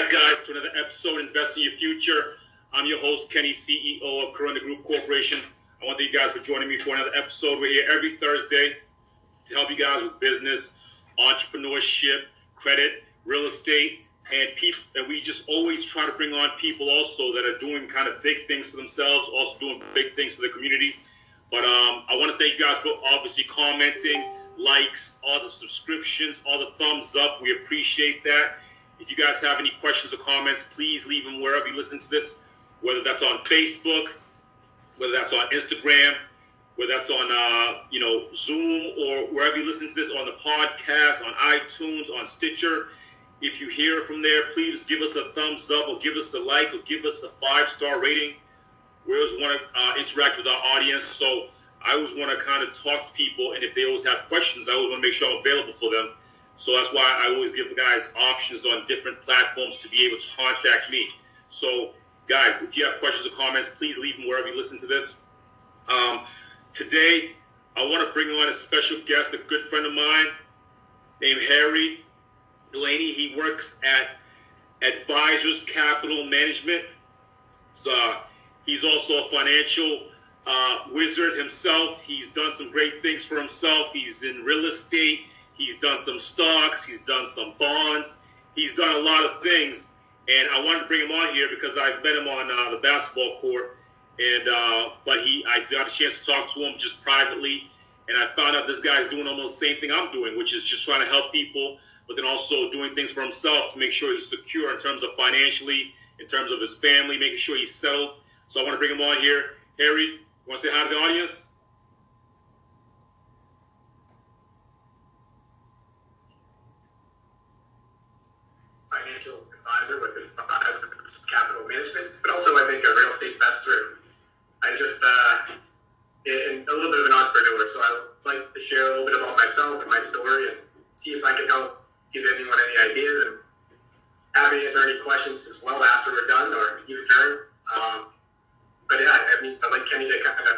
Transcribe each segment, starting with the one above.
back, guys, to another episode Invest in Your Future. I'm your host, Kenny, CEO of Corona Group Corporation. I want you guys for joining me for another episode. We're here every Thursday to help you guys with business, entrepreneurship, credit, real estate, and people. And we just always try to bring on people also that are doing kind of big things for themselves, also doing big things for the community. But um, I want to thank you guys for obviously commenting, likes, all the subscriptions, all the thumbs up. We appreciate that. If you guys have any questions or comments, please leave them wherever you listen to this, whether that's on Facebook, whether that's on Instagram, whether that's on uh, you know Zoom or wherever you listen to this on the podcast, on iTunes, on Stitcher. If you hear from there, please give us a thumbs up or give us a like or give us a five star rating. We always want to uh, interact with our audience, so I always want to kind of talk to people, and if they always have questions, I always want to make sure I'm available for them. So that's why I always give guys options on different platforms to be able to contact me. So, guys, if you have questions or comments, please leave them wherever you listen to this. Um, today, I want to bring on a special guest, a good friend of mine named Harry Delaney. He works at Advisors Capital Management. So, uh, he's also a financial uh, wizard himself. He's done some great things for himself. He's in real estate. He's done some stocks. He's done some bonds. He's done a lot of things. And I wanted to bring him on here because I met him on uh, the basketball court. And uh, but he, I got a chance to talk to him just privately, and I found out this guy's doing almost the same thing I'm doing, which is just trying to help people, but then also doing things for himself to make sure he's secure in terms of financially, in terms of his family, making sure he's settled. So I want to bring him on here. Harry, you want to say hi to the audience? financial advisor with Advisors Capital Management, but also I think a real estate investor. I just, uh, and a little bit of an entrepreneur, so I would like to share a little bit about myself and my story and see if I can help give anyone any ideas and happy to answer any questions as well after we're done or even during. Um, but yeah, I mean, I'd like Kenny to kind of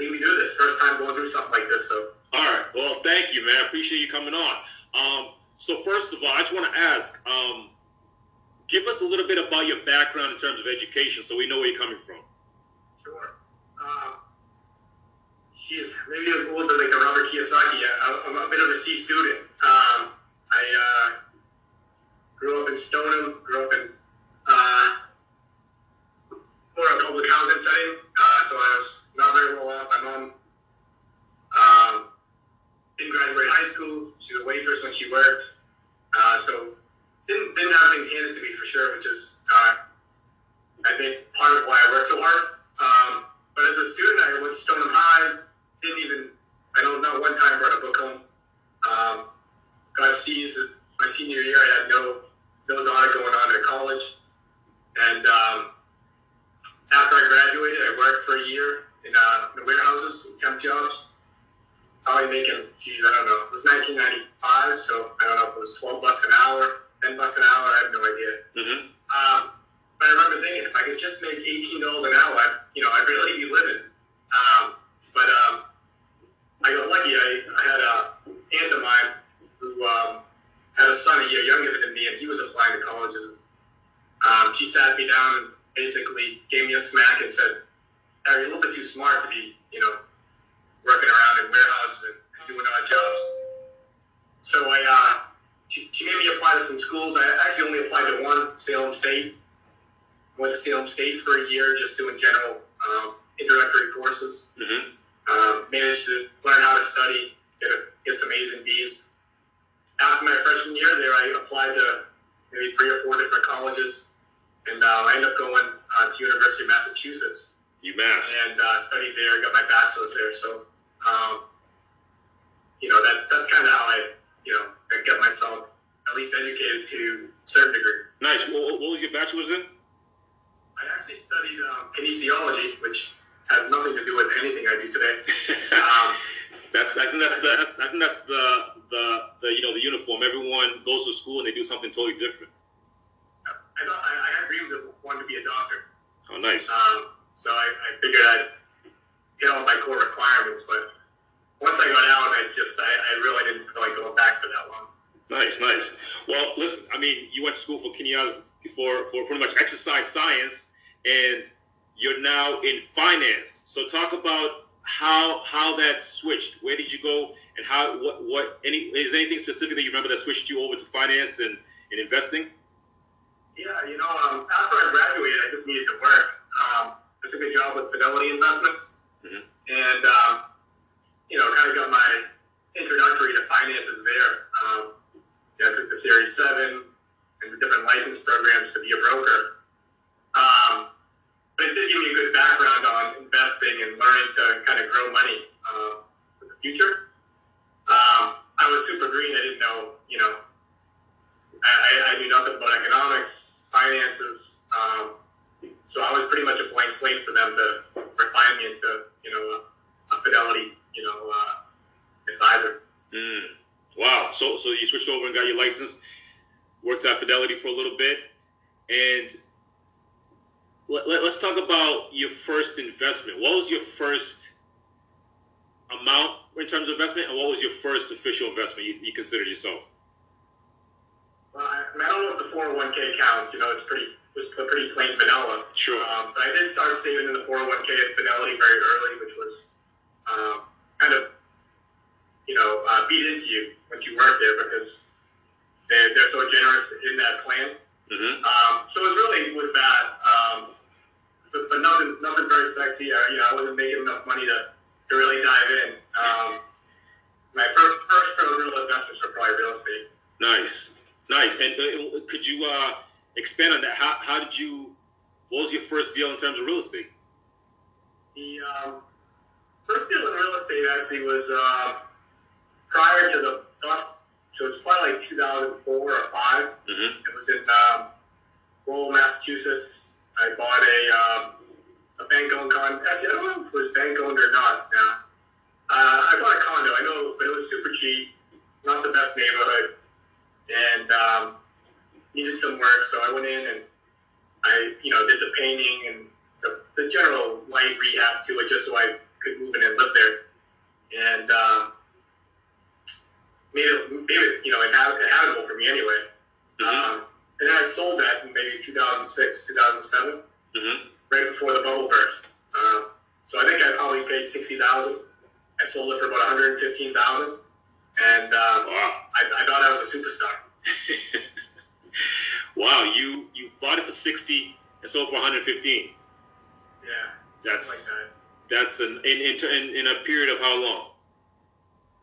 lead me through this. First time going through something like this, so. All right. Well, thank you, man. I appreciate you coming on. Um, so first of all, I just want to ask, um, give us a little bit about your background in terms of education, so we know where you're coming from. Sure. Uh, she's maybe a little bit like a Robert Kiyosaki. I, I'm a bit of a C student. Um, I uh, grew up in Stoneham, grew up in uh, more a public housing setting, uh, so I was not very well off. My mom um, didn't graduate high school. She was a waitress when she worked, uh, so didn't didn't have things handed to me for sure, which is uh, I think part of why I work so hard. Um, but as a student, I went to Stoneham High. Didn't even I don't know one time brought a book home. Um, got C's my senior year. I had no no daughter going on to college, and um, after I graduated, I worked for a year in, uh, in the warehouses, temp jobs. Probably making, geez, I don't know. It was 1995, so I don't know if it was 12 bucks an hour, 10 bucks an hour. I have no idea. Mm-hmm. Um, but I remember thinking, if I could just make $18 an hour, I, you know, I'd really be living. Um, but um, I got lucky. I, I had a aunt of mine who um, had a son a year younger than me, and he was applying to colleges. Um, she sat me down and basically gave me a smack and said, "Harry, you're a little bit too smart to be, you know, working around in warehouses and doing odd jobs." So I, uh, she, she made me apply to some schools. I actually only applied to one, Salem State. Went to Salem State for a year, just doing general um, introductory courses. Mm-hmm. Um, managed to learn how to study, get, a, get some A's and B's. After my freshman year there, I applied to maybe three or four different colleges, and uh, I ended up going uh, to University of Massachusetts UMass. and uh, studied there. Got my bachelor's there. So, um, you know, that's that's kind of how I, you know, I got myself at least educated to a certain degree. Nice. What, what was your bachelor's in? I actually studied um, kinesiology, which has nothing to do with anything I do today. Um, That's I think that's the that's, I think that's the the the you know the uniform. Everyone goes to school and they do something totally different. I, thought, I, I had dreams of wanting to be a doctor. Oh, nice. Um, so I, I figured I'd hit all my core requirements, but once I got out, I just I, I really didn't feel like going back for that long. Nice, nice. Well, listen, I mean, you went to school for Kenya's for for pretty much exercise science, and you're now in finance. So talk about how how that switched. Where did you go, and how what what any is anything specific that you remember that switched you over to finance and, and investing? Yeah, you know, um, after I graduated, I just needed to work. Um, I took a job with Fidelity Investments, mm-hmm. and um, you know, kind of got my introductory to finances there. Um, yeah, I took the Series Seven and the different license programs to be a broker. Um, but it did give me a good background on investing and learning to kind of grow money uh, for the future. Um, I was super green. I didn't know, you know, I, I knew nothing about economics, finances. Um, so I was pretty much a blank slate for them to refine me into, you know, a, a fidelity, you know, uh, advisor. Mm. Wow. So, so you switched over and got your license, worked at Fidelity for a little bit, and let, let, us talk about your first investment. What was your first amount in terms of investment, and what was your first official investment you, you considered yourself? Well, I, I don't know if the 401k counts. You know, it's pretty it was pretty plain vanilla. Sure. Um, but I did start saving in the 401k at Fidelity very early, which was um, kind of you know uh, beat into you once you work there because they're, they're so generous in that plan. Mm-hmm. Um, so it's really with that, um, but, but nothing, nothing very sexy. I, you know, I wasn't making enough money to, to really dive in. Um, my first, first real investments were probably real estate. Nice, nice. And uh, could you uh, expand on that? How, how did you? What was your first deal in terms of real estate? The um, first deal in real estate actually was uh, prior to the bust so it's probably like 2004 or 5. Mm-hmm. It was in um, Lowell, Massachusetts. I bought a, um, a bank owned condo. Actually, I don't know if it was bank owned or not now. Uh, I bought a condo, I know, but it was super cheap, not the best neighborhood, and um, needed some work. So I went in and I, you know, did the painting and the, the general light rehab to it just so I could move in and live there. And um, made it, made it you know, inhabitable for me anyway. Mm-hmm. Um, and then I sold that in maybe 2006, 2007, mm-hmm. right before the bubble burst. Uh, so I think I probably paid 60000 I sold it for about 115000 and uh, wow. I, I thought I was a superstar. wow, you you bought it for 60 and sold for 115 Yeah. That's like that. That's an in, in, in a period of how long?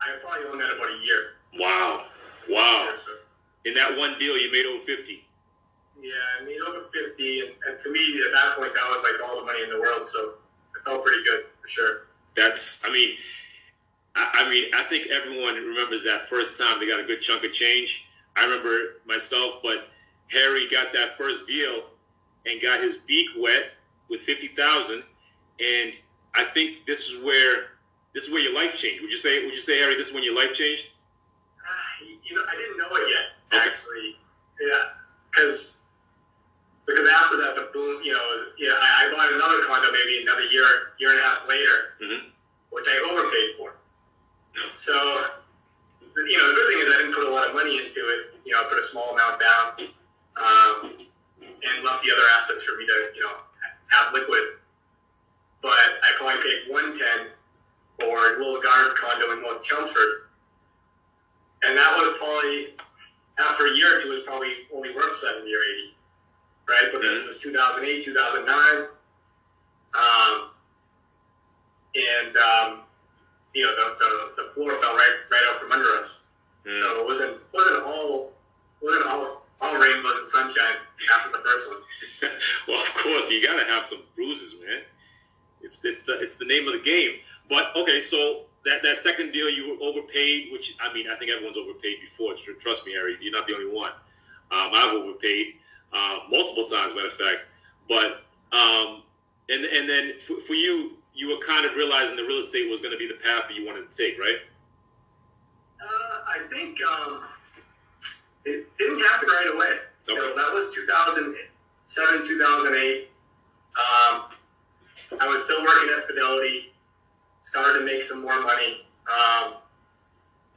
I probably owned that about a year. Wow. Wow. In that one deal, you made over 50. Yeah, I made over 50. And, and to me, at that point, that was like all the money in the world. So it felt pretty good for sure. That's, I mean, I, I mean, I think everyone remembers that first time they got a good chunk of change. I remember myself, but Harry got that first deal and got his beak wet with 50,000. And I think this is where this is where your life changed. Would you say? Would you say, Harry, this is when your life changed? you know, I didn't know it yet, actually. Yeah, because because after that, the boom, you know, yeah, I, I bought another condo maybe another year, year and a half later, mm-hmm. which I overpaid for. So, you know, the good thing is I didn't put a lot of money into it. You know, I put a small amount down, um, and left the other assets for me to, you know, have liquid. But I probably paid one ten for a little garden condo in North Chelmsford and that was probably after a year or two was probably only worth seventy or eighty, right? But mm-hmm. it was two thousand eight, two thousand nine, um, and um, you know the, the, the floor fell right right out from under us. Mm-hmm. So it wasn't wasn't all wasn't all all rainbows and sunshine after the first one. well, of course, you got to have some bruises, man. It's it's the it's the name of the game. But okay, so that, that second deal you were overpaid, which I mean I think everyone's overpaid before. Trust me, Harry, you're not the only one. Um, I've overpaid uh, multiple times, matter of fact. But um, and and then for, for, you, you were kind of realizing the real estate was going to be the path that you wanted to take, right? Uh, I think um, it didn't happen right away. So that was 2007, 2008. Um, I was still working at Fidelity started to make some more money. Um,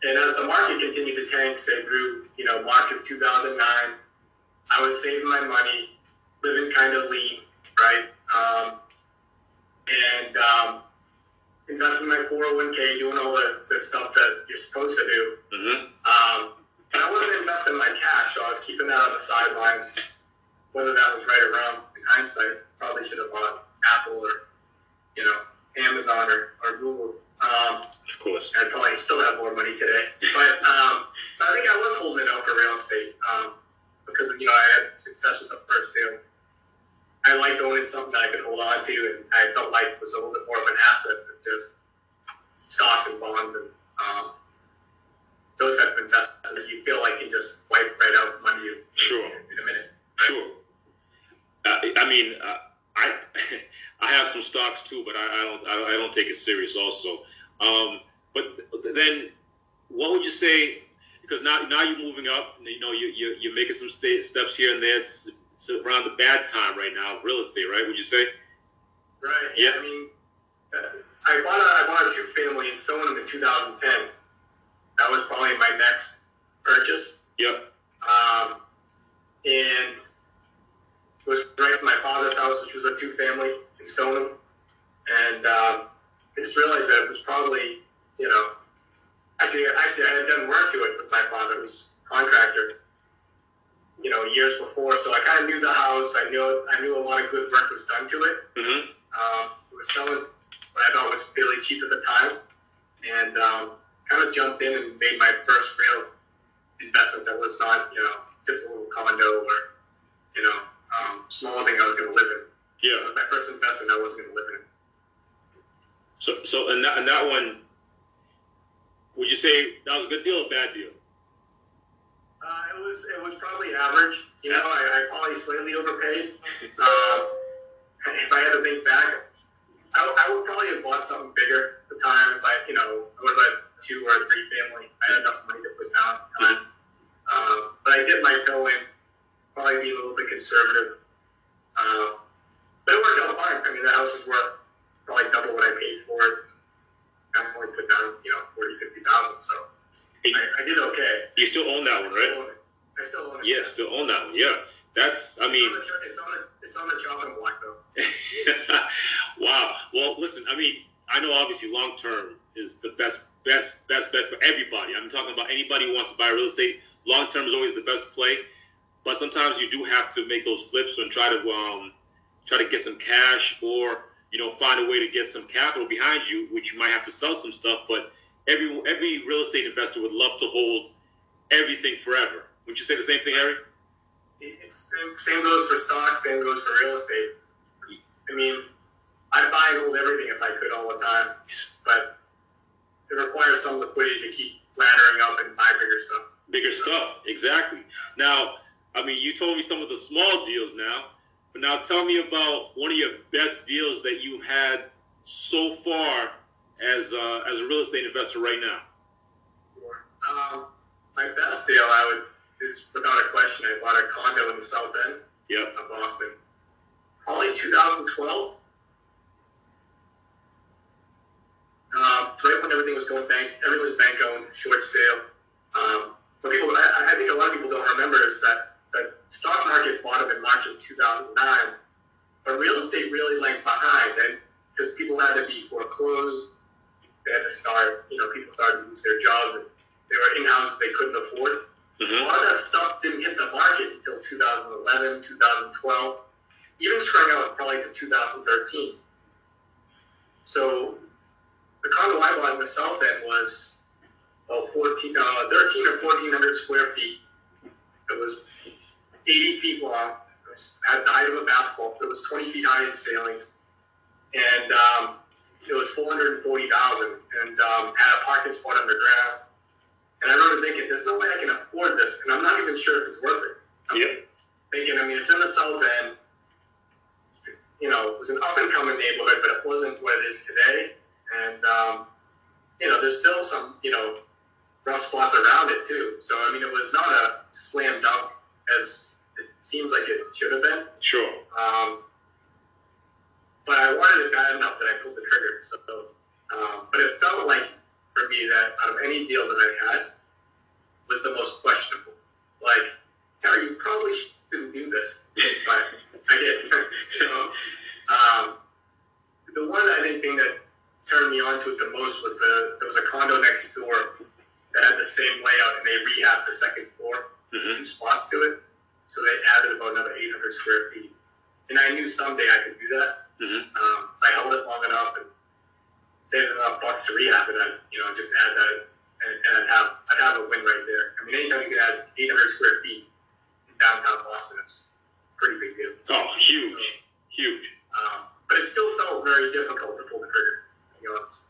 and as the market continued to tank, say through you know March of 2009. I was saving my money, living kind of lean, right? Um, and um, investing my 401k, doing all the, the stuff that you're supposed to do. Mm-hmm. Um, and I wasn't investing my cash, so I was keeping that on the sidelines. Whether that was right or wrong, in hindsight, probably should have bought Apple or you know Amazon or, or Google. Um, Of course. I'd probably still have more money today. But, um, but I think I was holding it out for real estate um, because you know I had success with the first deal. I liked owning something that I could hold on to, and I felt like it was a little bit more of an asset than just stocks and bonds and um, those type of investments that you feel like you just wipe right out money you Sure. in a minute. Sure. Uh, I mean, uh, I I have some stocks too, but I, I don't I, I don't take it serious. Also, um, but then what would you say? Because now now you're moving up. You know, you you you're making some sta steps here and there. It's, it's around the bad time right now, of real estate, right? Would you say? Right. Yeah. I mean, I bought a I bought a two family in Stoneham in 2010. That was probably my next purchase. Yep. Um, and it was right to my father's house, which was a two family in Stoneham. And um, I just realized that it was probably, you know, actually, actually, I had done work to it with my father, who was a contractor, you know, years before. So I kind of knew the house. I knew I knew a lot of good work was done to it. Mm-hmm. Um, it was selling what I thought was fairly cheap at the time, and um, kind of jumped in and made my first real investment that was not, you know, just a little condo or, you know, um, small thing I was going to live in. Yeah. My first investment I wasn't going to live in. So so and that and that one, would you say that was a good deal or a bad deal? Uh, it was it was probably average. You know, I, I probably slightly overpaid. Um, if I had to think back, I, I would probably have bought something bigger at the time. If I, you know, I would have had two or three family. I had enough money to put down time. Um, but I did my toe in, probably be a little bit conservative. Um, but it worked out fine. I mean, the house is worth probably double what I paid for it. I only put down, you know, forty, fifty thousand. So I, I did okay. You still own that one, right? I still own it. Yeah, still own that one. Yeah, that's. I mean, it's on the, it's on the, it's on the chopping block though. wow. Well, listen. I mean, I know obviously long term is the best, best, best bet for everybody. I'm talking about anybody who wants to buy real estate. Long term is always the best play, but sometimes you do have to make those flips and try to um, try to get some cash or you know find a way to get some capital behind you, which you might have to sell some stuff. But every every real estate investor would love to hold everything forever. Would you say the same thing, Harry? Same, same goes for stocks. Same goes for real estate. I mean, I'd buy and hold everything if I could all the time, but it requires some liquidity to keep laddering up and buy bigger stuff. Bigger stuff, exactly. Now, I mean, you told me some of the small deals now, but now tell me about one of your best deals that you've had so far as uh, as a real estate investor right now. Um, my best deal, I would is without a question. I bought a condo in the South End Yep. of Boston, probably 2012. Um, right when everything was going bank, everything was bank owned, short sale. Um, but people, I, I think a lot of people don't remember is that the stock market bottomed in March of 2009, but real estate really lagged behind, and because people had to be foreclosed, they had to start, you know, people started to lose their jobs, and they were in houses they couldn't afford. A hmm lot of that stuff didn't hit the market until 2011, 2012, even strung out probably to 2013. So the condo I bought in the South End was about 14, uh, 13 or 1400 square feet. It was 80 feet long. It was, had the height of a basketball. It was 20 feet high in ceilings, and um, it was 440,000, and um, had a parking spot underground. And I remember thinking, there's no way I can afford this, and I'm not even sure if it's worth it. I'm Yep. thinking, I mean, it's in the South End. You know, it was an up and coming neighborhood, but it wasn't what it is today. And, um, you know, there's still some, you know, rough spots around it, too. So, I mean, it was not a slam dunk as seems like it should have been. Sure. Um, but I wanted it bad enough that I pulled the trigger. So, um, but it felt like for me that out of any deal that I had, was the most questionable. Like, Harry, you probably shouldn't do this, but I did. so, um, the one I think thing that turned me on to it the most was the there was a condo next door that had the same layout, and they rehabbed the second floor, Mhm. two spots to it. So they added about another 800 square feet, and I knew someday I could do that. Mhm. Um, I held it long enough and saved enough bucks to rehab it. I, you know, just add that, and, and I'd have I'd have a win right there. I mean, anytime you can add 800 square feet in downtown Boston, it's a pretty big deal. Oh, huge, huge. Um, but it still felt very difficult to pull the trigger. You know, it's.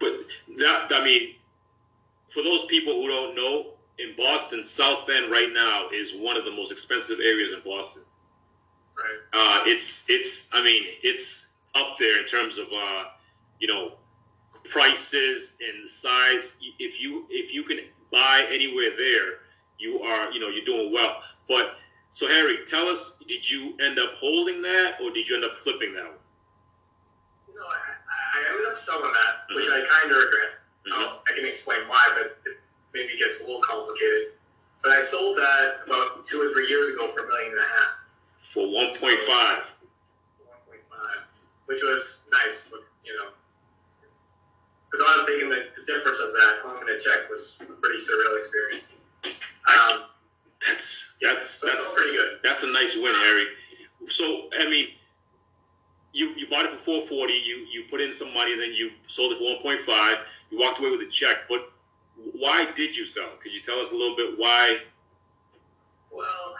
But that, I mean, for those people who don't know, in Boston, South End right now is one of the most expensive areas in Boston. Right. Uh, it's it's I mean it's up there in terms of uh, you know prices and size. If you if you can buy anywhere there, you are you know you're doing well. But so Harry, tell us, did you end up holding that or did you end up flipping that one? You know, I, I ended up selling that, which I kind of regret. Mhm. I'll- can explain why, but maybe gets a little complicated. But I sold that about two or three years ago for a million and a half. For 1.5. 1.5, which was nice, but you know. But I'm taking the, the difference of that home in a check was a pretty surreal experience. Um, That's that's that's pretty good. That's a nice win, Harry. So I mean, you you bought it for four forty. You you put in some money, then you sold it for one point five. You walked away with a check. But why did you sell? Could you tell us a little bit why? Well,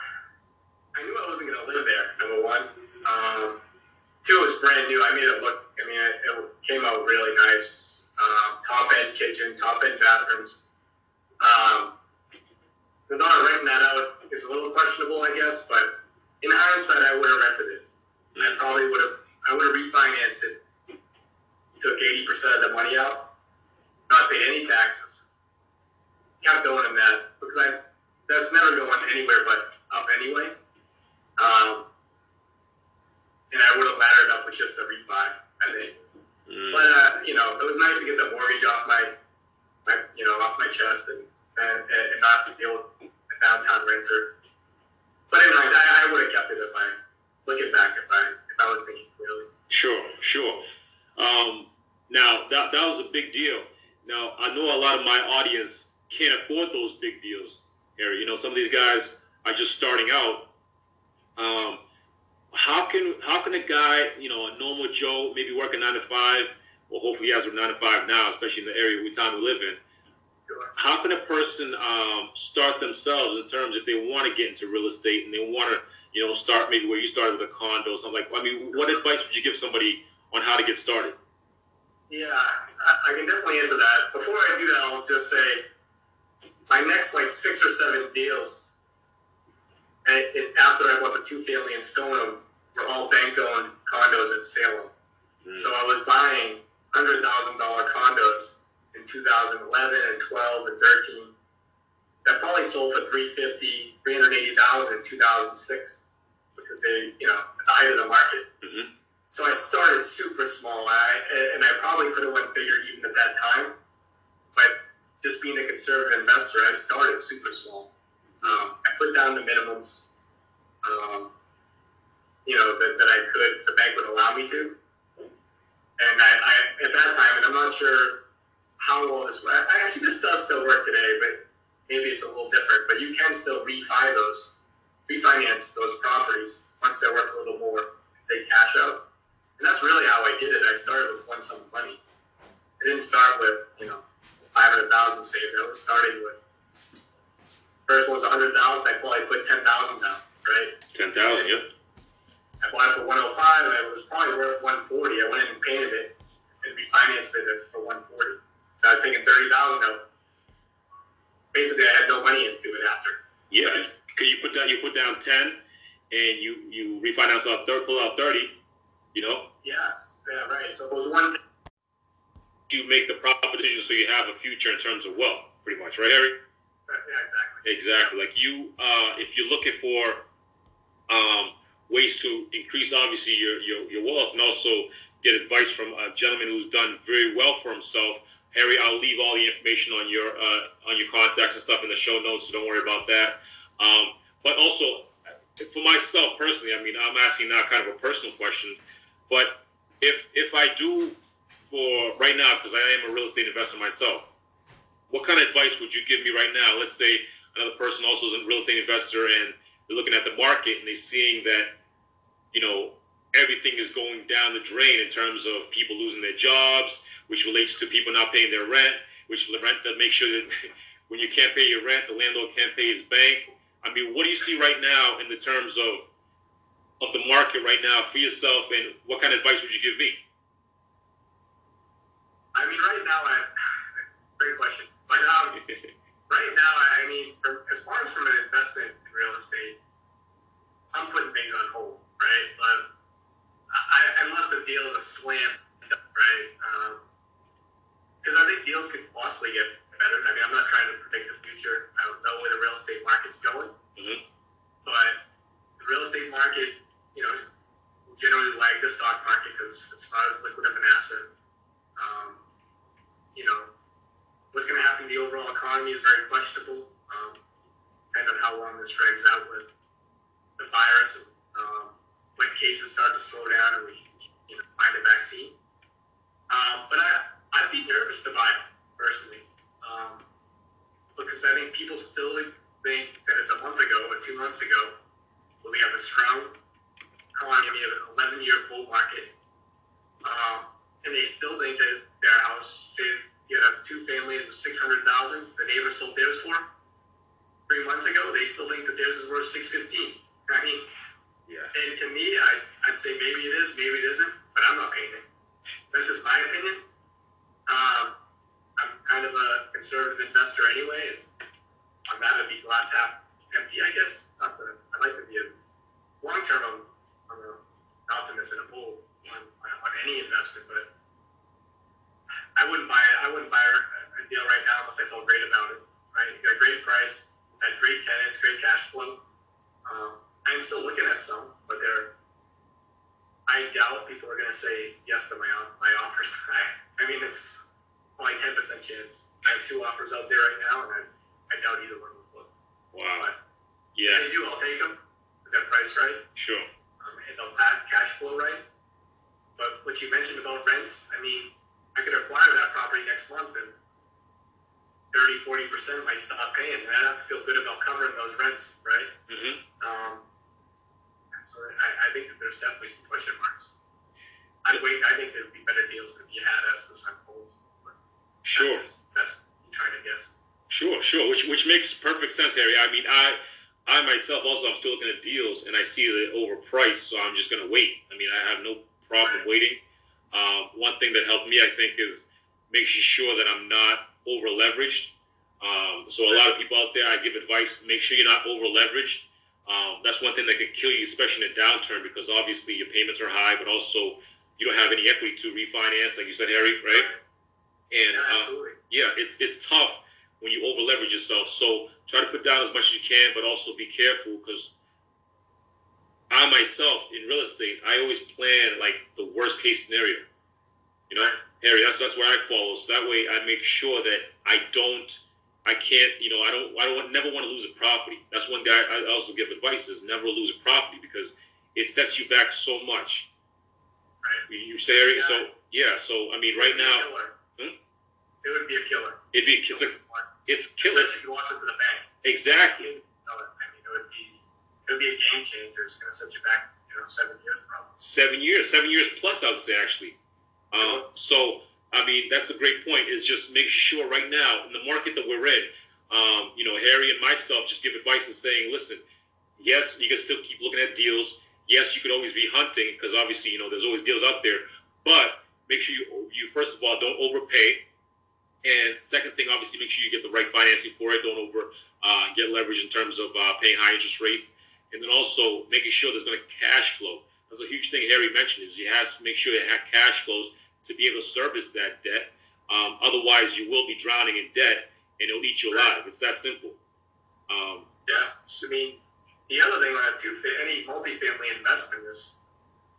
I knew I wasn't going to live there. Number one, um, two, it was brand new. I made it look. I mean, it, it came out really nice. Um, top end kitchen, top end bathrooms. Um, the thought of renting that out is a little questionable, I guess. But in hindsight, I would have rented it. I probably would have. I would have refinanced it. Took eighty percent of the money out. Not paid any taxes. Kept owning that because I that's never going anywhere but up anyway. Um, and I would have laddered up with just a refi, I think. Mm, But uh, you know, it was nice to get the mortgage off my, my you know, off my chest and and, and not have to deal with a downtown renter. But in mind, I, I would have kept it if I looking back if I if I was thinking clearly. sure, sure. Um, now that that was a big deal. Now I know a lot of my audience can't afford those big deals, Harry. You know, some of these guys are just starting out. Um, how can how can a guy, you know, a normal Joe, maybe working nine to five, or hopefully he has a nine to five now, especially in the area we time we live in. How can a person um, start themselves in terms if they want to get into real estate and they want to, you know, start maybe where you started with a condo, something like. I mean, what advice would you give somebody on how to get started? Yeah, I can definitely answer that. Before I do that, I'll just say my next like six or seven deals, and, and after I bought the two family in Stoneham, were all bank owned condos in Salem. Mm. So I was buying hundred thousand dollar condos in 2011 and 12 and 13 that probably sold for 350, 380,000 in 2006 because they, you know, at the height of the market. Mhm. So I started super small, I, and I probably could have went bigger even at that time. But just being a conservative investor, I started super small. Um, I put down the minimums, um, you know, that, that I could, the bank would allow me to. And I, I, at that time, and I'm not sure how well this works. Actually, this does still work today, but maybe it's a little different. But you can still refi those, refinance those properties once they're worth a little more, take cash out. And that's really how I did it. I started with one sum of money. I didn't start with, you know, 500,000 saved. I was starting with, first one was 100,000. I probably put 10,000 down, right? Ten thousand. Yep. I bought it for 105 and it was probably worth 140. I went in and painted it and refinanced it for 140. So I was taking 30,000 out. Basically, I had no money into it after. Yeah. Cause you put down you put down ten, and you you refinance out third, pull out thirty. You know, Yes. Yeah, right. So it was one. You make the proper decision so you have a future in terms of wealth, pretty much, right, Harry? Yeah, exactly. Exactly. Like you, uh, if you're looking for um, ways to increase, obviously your, your your wealth, and also get advice from a gentleman who's done very well for himself, Harry, I'll leave all the information on your uh, on your contacts and stuff in the show notes, so don't worry about that. Um, but also, for myself personally, I mean, I'm asking now kind of a personal question, but if if I do for right now, because I am a real estate investor myself, what kind of advice would you give me right now? Let's say another person also is a real estate investor and they're looking at the market and they're seeing that, you know, everything is going down the drain in terms of people losing their jobs, which relates to people not paying their rent, which rent that make sure that when you can't pay your rent, the landlord can't pay his bank. I mean, what do you see right now in the terms of of the market right now for yourself, and what kind of advice would you give me? I mean, right now, I, great question. But um, right now, I mean, for, as far as from an investment in real estate, I'm putting things on hold, right? But I, unless the deal is a slam, right? Because um, I think deals could possibly get better. I mean, I'm not trying to predict the future. I don't know where the real estate market's going, mm-hmm. but the real estate market you know, generally lag the stock market because it's not as liquid of an asset. Um, you know, what's going to happen to the overall economy is very questionable, um, depending on how long this drags out with the virus um, when cases start to slow down and we you know, find a vaccine. Um, but I, I'd be nervous to buy it, personally, um, because I think people still think that it's a month ago or two months ago when we have a strong economy an 11 year bull market. Um, and they still think that their house, say you have two families with 600000 the neighbor sold theirs for three months ago, they still think that theirs is worth 615 I mean, yeah. and to me, I, I'd say maybe it is, maybe it isn't, but I'm not paying it. That's just my opinion. Um, I'm kind of a conservative investor anyway. And on that, I'd be glass half empty, I guess. Not to, I like to be a long term. I'm I'm an optimist and a bull on, on any investment, but I wouldn't buy it. I wouldn't buy a deal right now unless I felt great about it. Right, you got a great price, had great tenants, great cash flow. Um, I'm still looking at some, but they're. I doubt people are going to say yes to my my offers. I, I mean, it's only ten percent chance. I have two offers out there right now, and I, I doubt either one will book. Wow. But yeah. If they do, I'll take them. Is that price right? Sure of that cash flow right. But what you mentioned about rents, I mean, I could acquire that property next month and 30, 40% might stop paying. And I'd have to feel good about covering those rents, right? Mm-hmm. Um, so I, I, think that there's definitely some question marks. I wait. I think there'd be better deals to be had as this unfolds. Sure. That's, that's trying to guess. Sure, sure. Which which makes perfect sense, Harry. I mean, I I myself also I'm still looking at deals and I see that overpriced, so I'm just going to wait. I mean, I have no problem waiting. Um, one thing that helped me, I think, is making sure that I'm not over leveraged. Um, so a lot of people out there, I give advice: make sure you're not over leveraged. Um, that's one thing that can kill you, especially in a downturn, because obviously your payments are high, but also you don't have any equity to refinance, like you said, Harry, right? And uh, yeah, it's it's tough when you over leverage yourself. So try to put down as much as you can, but also be careful because I myself in real estate, I always plan like the worst case scenario. You know, Harry, that's that's where I follow. So that way, I make sure that I don't, I can't, you know, I don't, I don't never want to lose a property. That's one guy I also give advice is never lose a property because it sets you back so much. Right. You say, Harry, yeah. so yeah, so I mean, right now, hmm? it would be a killer. It'd be it's a it's killer. Especially if you lost it to the bank. Exactly. I mean, it would be it would be a game changer. It's going to set you back, you know, seven years probably. Seven years, seven years plus, I would say actually. Um, so I mean, that's a great point. Is just make sure right now in the market that we're in, um, you know, Harry and myself just give advice and saying, listen, yes, you can still keep looking at deals. Yes, you could always be hunting because obviously, you know, there's always deals out there. But make sure you, you first of all don't overpay and second thing, obviously, make sure you get the right financing for it. Don't over uh, get leverage in terms of uh, paying high interest rates. And then also making sure there's going to cash flow. That's a huge thing Harry mentioned is you have to make sure you have cash flows to be able to service that debt. Um, otherwise, you will be drowning in debt and it'll eat you alive. It's that simple. Um, yeah. I mean, the other thing about two, any multifamily investment is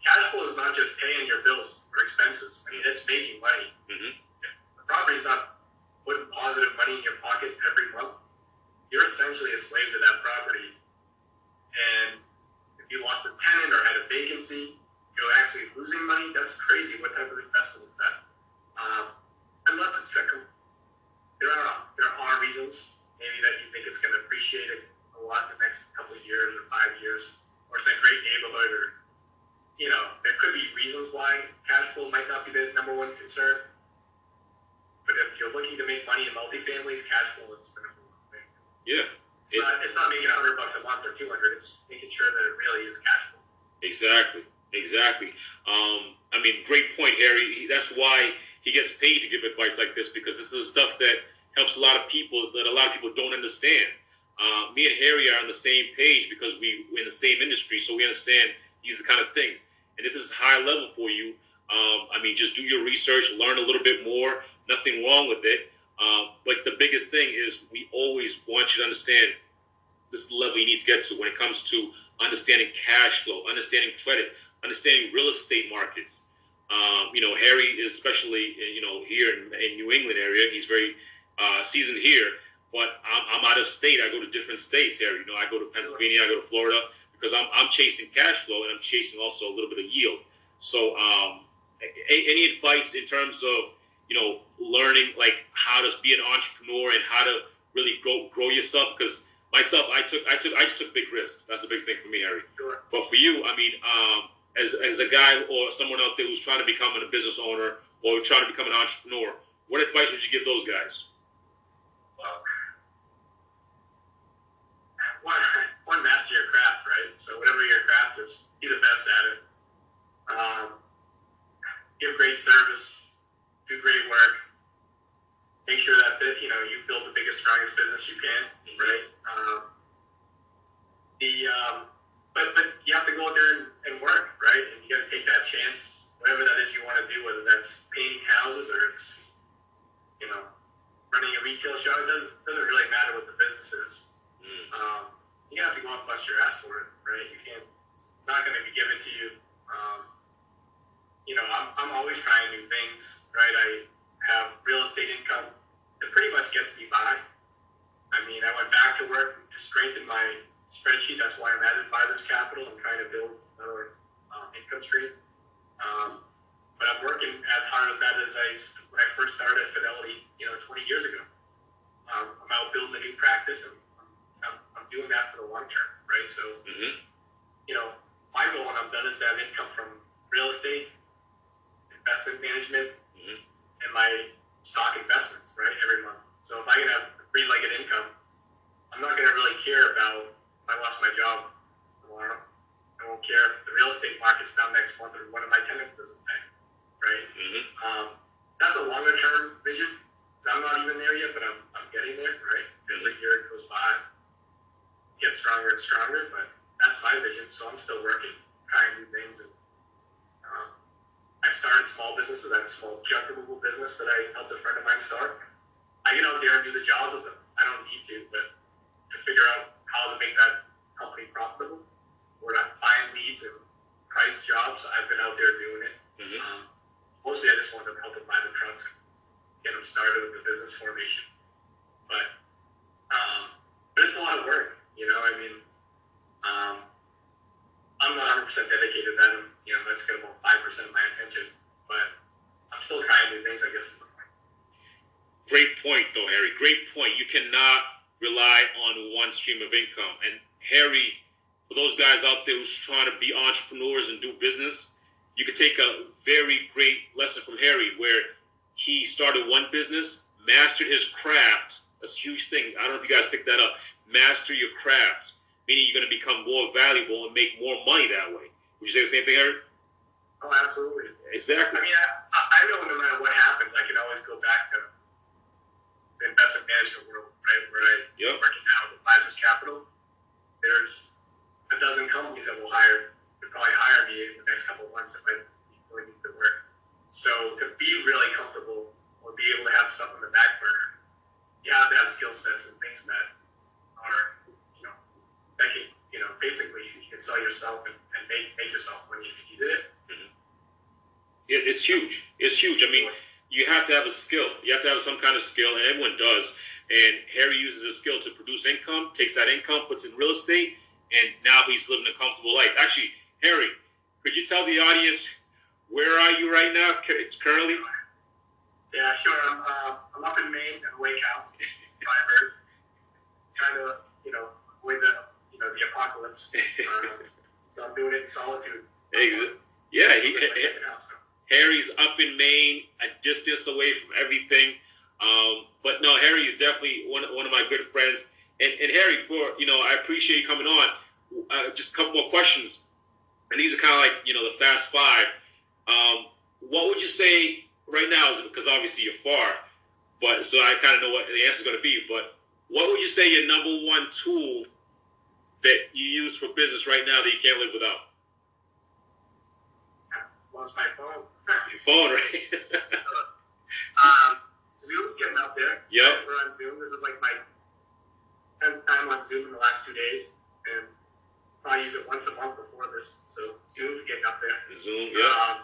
cash flow is not just paying your bills or expenses. I mean, it's making money. Mm-hmm The property's not putting positive money in your pocket every month, you're essentially a slave to that property. And if you lost a tenant or had a vacancy, you're actually losing money. That's crazy. What type of investment is that? Um, unless it's a, there are there are reasons maybe that you think it's going to appreciate it a lot in the next couple of years or five years, or it's a great neighborhood, or you know there could be reasons why cash flow might not be the number one concern. But if you're looking to make money in multifamilies, cash flow is the number one thing. Yeah. It's it, not it's not making hundred bucks a month or two hundred. It's making sure that it really is cash flow. Exactly. Exactly. Um, I mean, great point, Harry. That's why he gets paid to give advice like this because this is stuff that helps a lot of people that a lot of people don't understand. Uh, me and Harry are on the same page because we, we're in the same industry, so we understand these kind of things. And if this is high level for you, um, I mean, just do your research, learn a little bit more. Nothing wrong with it. Um, but the biggest thing is we always want you to understand this level you need to get to when it comes to understanding cash flow, understanding credit, understanding real estate markets. Um, you know, Harry is especially, you know, here in, in New England area, he's very uh, seasoned here. But I'm, I'm, out of state. I go to different states, Harry. You know, I go to Pennsylvania, I go to Florida because I'm, I'm chasing cash flow and I'm chasing also a little bit of yield. So, um, any advice in terms of you know learning like how to be an entrepreneur and how to really grow grow yourself? Because myself, I took I took I just took big risks. That's a big thing for me, Harry. Sure. But for you, I mean, um, as as a guy or someone out there who's trying to become a business owner or trying to become an entrepreneur, what advice would you give those guys? Well, one, one master your craft, right? So whatever your craft is, be the best at it. Um, give great service, do great work. Make sure that you know you build the biggest, strongest business you can, right? Um, the um, but but you have to go out there and, and work, right? And you got to take that chance, whatever that is you want to do, whether that's painting houses or it's you know running a retail shop. It doesn't doesn't really matter what the business is. Mm. Um, you have to go and bust your ass for it, right? You can't. Not going to be given to you. Um, you know, I'm, I'm always trying new I have real estate income that pretty much gets me by. I mean, I went back to work to strengthen my spreadsheet. That's why I'm at Advisors Capital. I'm trying to build another um, income stream. Um, but I'm working as hard as that as I when I first started at Fidelity, you know, 20 years ago. Um, I'm out building a new practice, and I'm, I'm doing that for the long term, right? So, mm-hmm. you know, my goal when I'm done is to have income from real estate, investment management. And my stock investments, right, every month. So if I can have three-legged income, I'm not going to really care about if I lost my job tomorrow. I won't care if the real estate market's down next month or one of my tenants doesn't pay right? Mm-hmm. Um, that's a longer term vision. I'm not even there yet, but I'm, I'm getting there, right? Every year it goes by, gets stronger and stronger, but that's my vision. So I'm still working, trying new things. And I've started small businesses. I have a small junk removal business that I helped a friend of mine start. I get out there and do the job with them. I don't need to, but to figure out how to make that company profitable or to find leads and price jobs, I've been out there doing it. Mm-hmm. Um, mostly I just wanted to help them buy the trucks, get them started with the business formation. But um, but it's a lot of work, you know. I mean, um, I'm not 100 percent dedicated to that. I'm, you know, that's got about five percent of my attention, but I'm still trying new things, I guess. Great point, though, Harry. Great point. You cannot rely on one stream of income. And Harry, for those guys out there who's trying to be entrepreneurs and do business, you could take a very great lesson from Harry where he started one business, mastered his craft. That's a huge thing. I don't know if you guys picked that up. Master your craft, meaning you're going to become more valuable and make more money that way. Would you say the same thing, Harry? Oh, absolutely. Exactly. I mean, I, I know no matter what happens, I can always go back to the investment management world, right? Where I yep. working now with Advisors Capital. There's a dozen companies that will hire would probably hire me in the next couple of months if I really need the work. So to be really comfortable or be able to have stuff on the back burner, you have to have skill sets and things that are, that can, you know, basically you can sell yourself and, and make, make yourself money if you needed it. Mm-hmm. Yeah, it's huge. It's huge. I mean, you have to have a skill. You have to have some kind of skill, and everyone does. And Harry uses his skill to produce income, takes that income, puts it in real estate, and now he's living a comfortable life. Actually, Harry, could you tell the audience where are you right now currently? Yeah, sure. I'm, uh, I'm up in Maine at Lake House, Firebird, trying to, you know, avoid the, know, the apocalypse. Uh, so I'm doing it in solitude. Exactly. Yeah, he, Harry's up in Maine, a distance away from everything. Um, but no, Harry is definitely one, one of my good friends. And, and Harry, for you know, I appreciate you coming on. Uh, just a couple more questions, and these are kind of like you know the fast five. Um, what would you say right now? Is because obviously you're far, but so I kind of know what the answer is going to be. But what would you say your number one tool that you use for business right now that you can't live without? Lost my phone. Your phone, right? um, Zoom's getting up there. Yep. We're on Zoom. This is like my 10th time on Zoom in the last two days. And probably use it once a month before this. So Zoom's getting up there. Zoom, yeah. Um,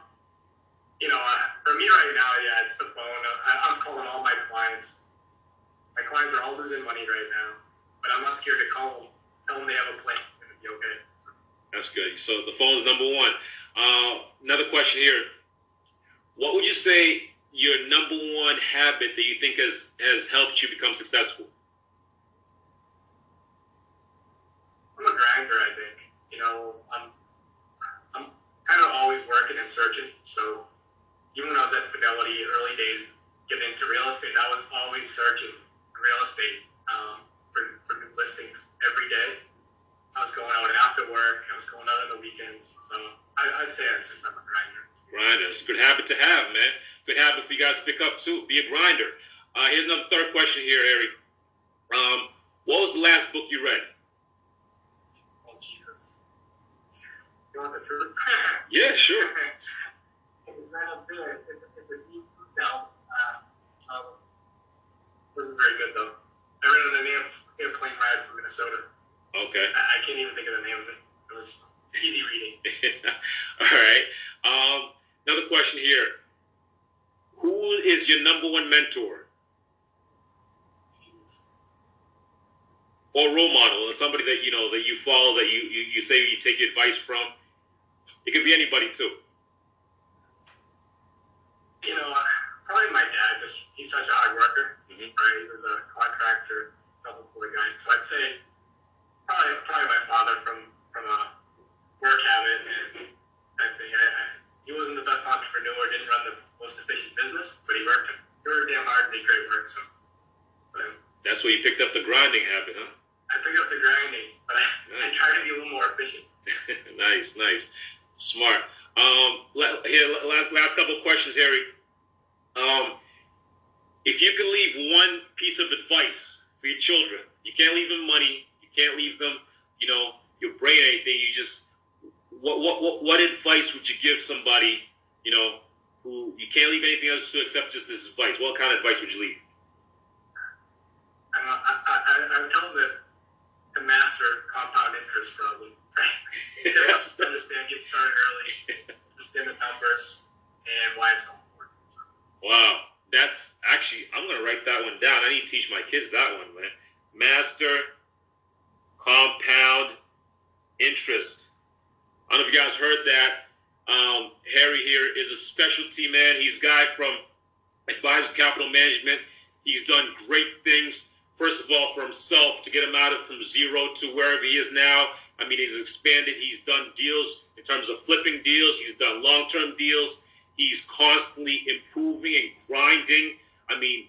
you know, uh, for me right now, yeah, it's the phone. I, I'm calling all my clients. My clients are all losing money right now, but I'm not scared to call them, tell them they have a plan, it'll be okay. That's good. So the phone's number one. Uh, another question here. What would you say your number one habit that you think has, has helped you become successful? I'm a grinder, I think. You know, I'm, I'm kind of always working and searching. So even when I was at Fidelity, early days, getting into real estate, I was always searching real estate um, for, for new listings every day. I was going out after work. I was going out on the weekends. So I, would say I'm just I'm a grinder. Grinder. It's a good habit to have, man. Good habit for you guys to pick up too. Be a grinder. Uh, here's another third question here, Eric. Um, what was the last book you read? Oh Jesus! You want the truth? yeah, sure. it's not a bit. It's, it's a deep detail. Uh, um, wasn't very good though. I read it airplane ride from Minnesota. Okay. I, I can't even think of the name of it. It was easy reading. All right. Um, another question here. Who is your number one mentor? Jeez. Or role model, or somebody that you know that you follow, that you, you, you say you take advice from. It could be anybody too. You know, probably my dad. Just he's such a hard worker, mm-hmm. right? He was a contractor, So I'd say probably probably my father from from a work habit and I think I, I, he wasn't the best entrepreneur, didn't run the most efficient business, but he worked he worked damn hard and did great work. So, so that's where you picked up the grinding habit, huh? I picked up the grinding, but I, nice. I try to be a little more efficient. nice, nice, smart. Um, here, last last couple of questions, Harry. Um, if you could leave one piece of advice for your children, you can't leave them money, you can't leave them, you know, your brain, or anything. You just what what what, what advice would you give somebody, you know, who you can't leave anything else to except just this advice? What kind of advice would you leave? Uh, I, I, I would tell them to, to master compound interest, probably. just understand, get started early, understand the numbers and why it's so important. Wow, that's actually I'm gonna write that one down. I need to teach my kids that one, man. Master compound interest. I don't know if you guys heard that. Um, Harry here is a specialty man. He's a guy from Advisors Capital Management. He's done great things. First of all, for himself to get him out of from zero to wherever he is now. I mean, he's expanded. He's done deals in terms of flipping deals. He's done long-term deals. He's constantly improving and grinding. I mean,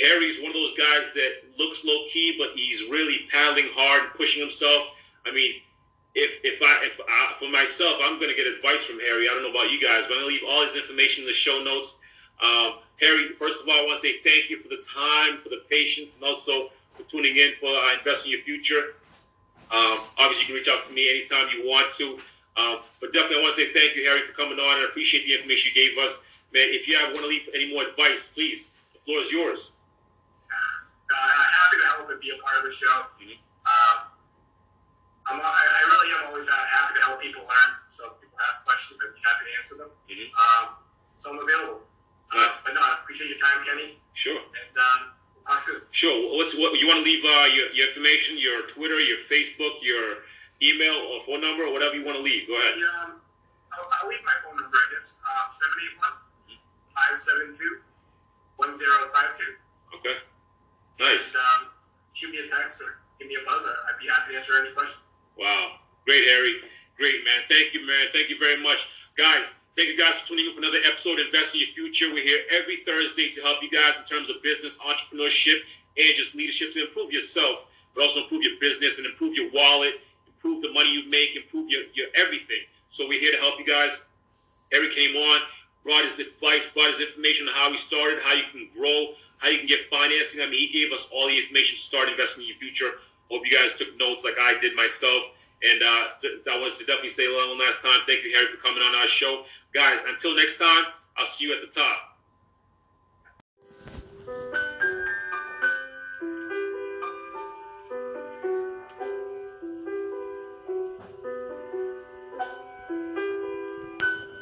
Harry's one of those guys that looks low key, but he's really paddling hard and pushing himself. I mean, if if I if I, for myself, I'm going to get advice from Harry. I don't know about you guys, but I'm going to leave all his information in the show notes. Um, Harry, first of all, I want to say thank you for the time, for the patience, and also for tuning in for uh, Invest in Your Future. Um, obviously, you can reach out to me anytime you want to. Um, but definitely, I want to say thank you, Harry, for coming on, and appreciate the information you gave us. Man, if you have, want to leave any more advice, please, the floor is yours. Uh, happy to help and be a part of the show. Mm-hmm. Um, I'm, I, I really am always uh, happy to help people learn. So if people have questions, I'd be happy to answer them. Mm-hmm. Um, so I'm available. Uh, but no, I appreciate your time, Kenny. Sure. And um, talk soon. Sure. What's what you want to leave uh, your, your information, your Twitter, your Facebook, your email or phone number, or whatever you want to leave. Go ahead. Yeah, um, I'll, I'll leave my phone number, I guess. Uh, 781 572 1052. Okay. Nice. And um, shoot me a text or give me a buzz. I'd be happy to answer any questions. Wow. Great, Harry. Great, man. Thank you, man. Thank you very much. Guys, thank you guys for tuning in for another episode of Invest in Your Future. We're here every Thursday to help you guys in terms of business, entrepreneurship, and just leadership to improve yourself, but also improve your business and improve your wallet, improve the money you make, improve your, your everything. So we're here to help you guys. Harry came on, brought his advice, brought his information on how he started, how you can grow, how you can get financing. I mean, he gave us all the information to start investing in your future. Hope you guys took notes like I did myself. And uh, I want to definitely say one last time, thank you, Harry, for coming on our show. Guys, until next time, I'll see you at the top.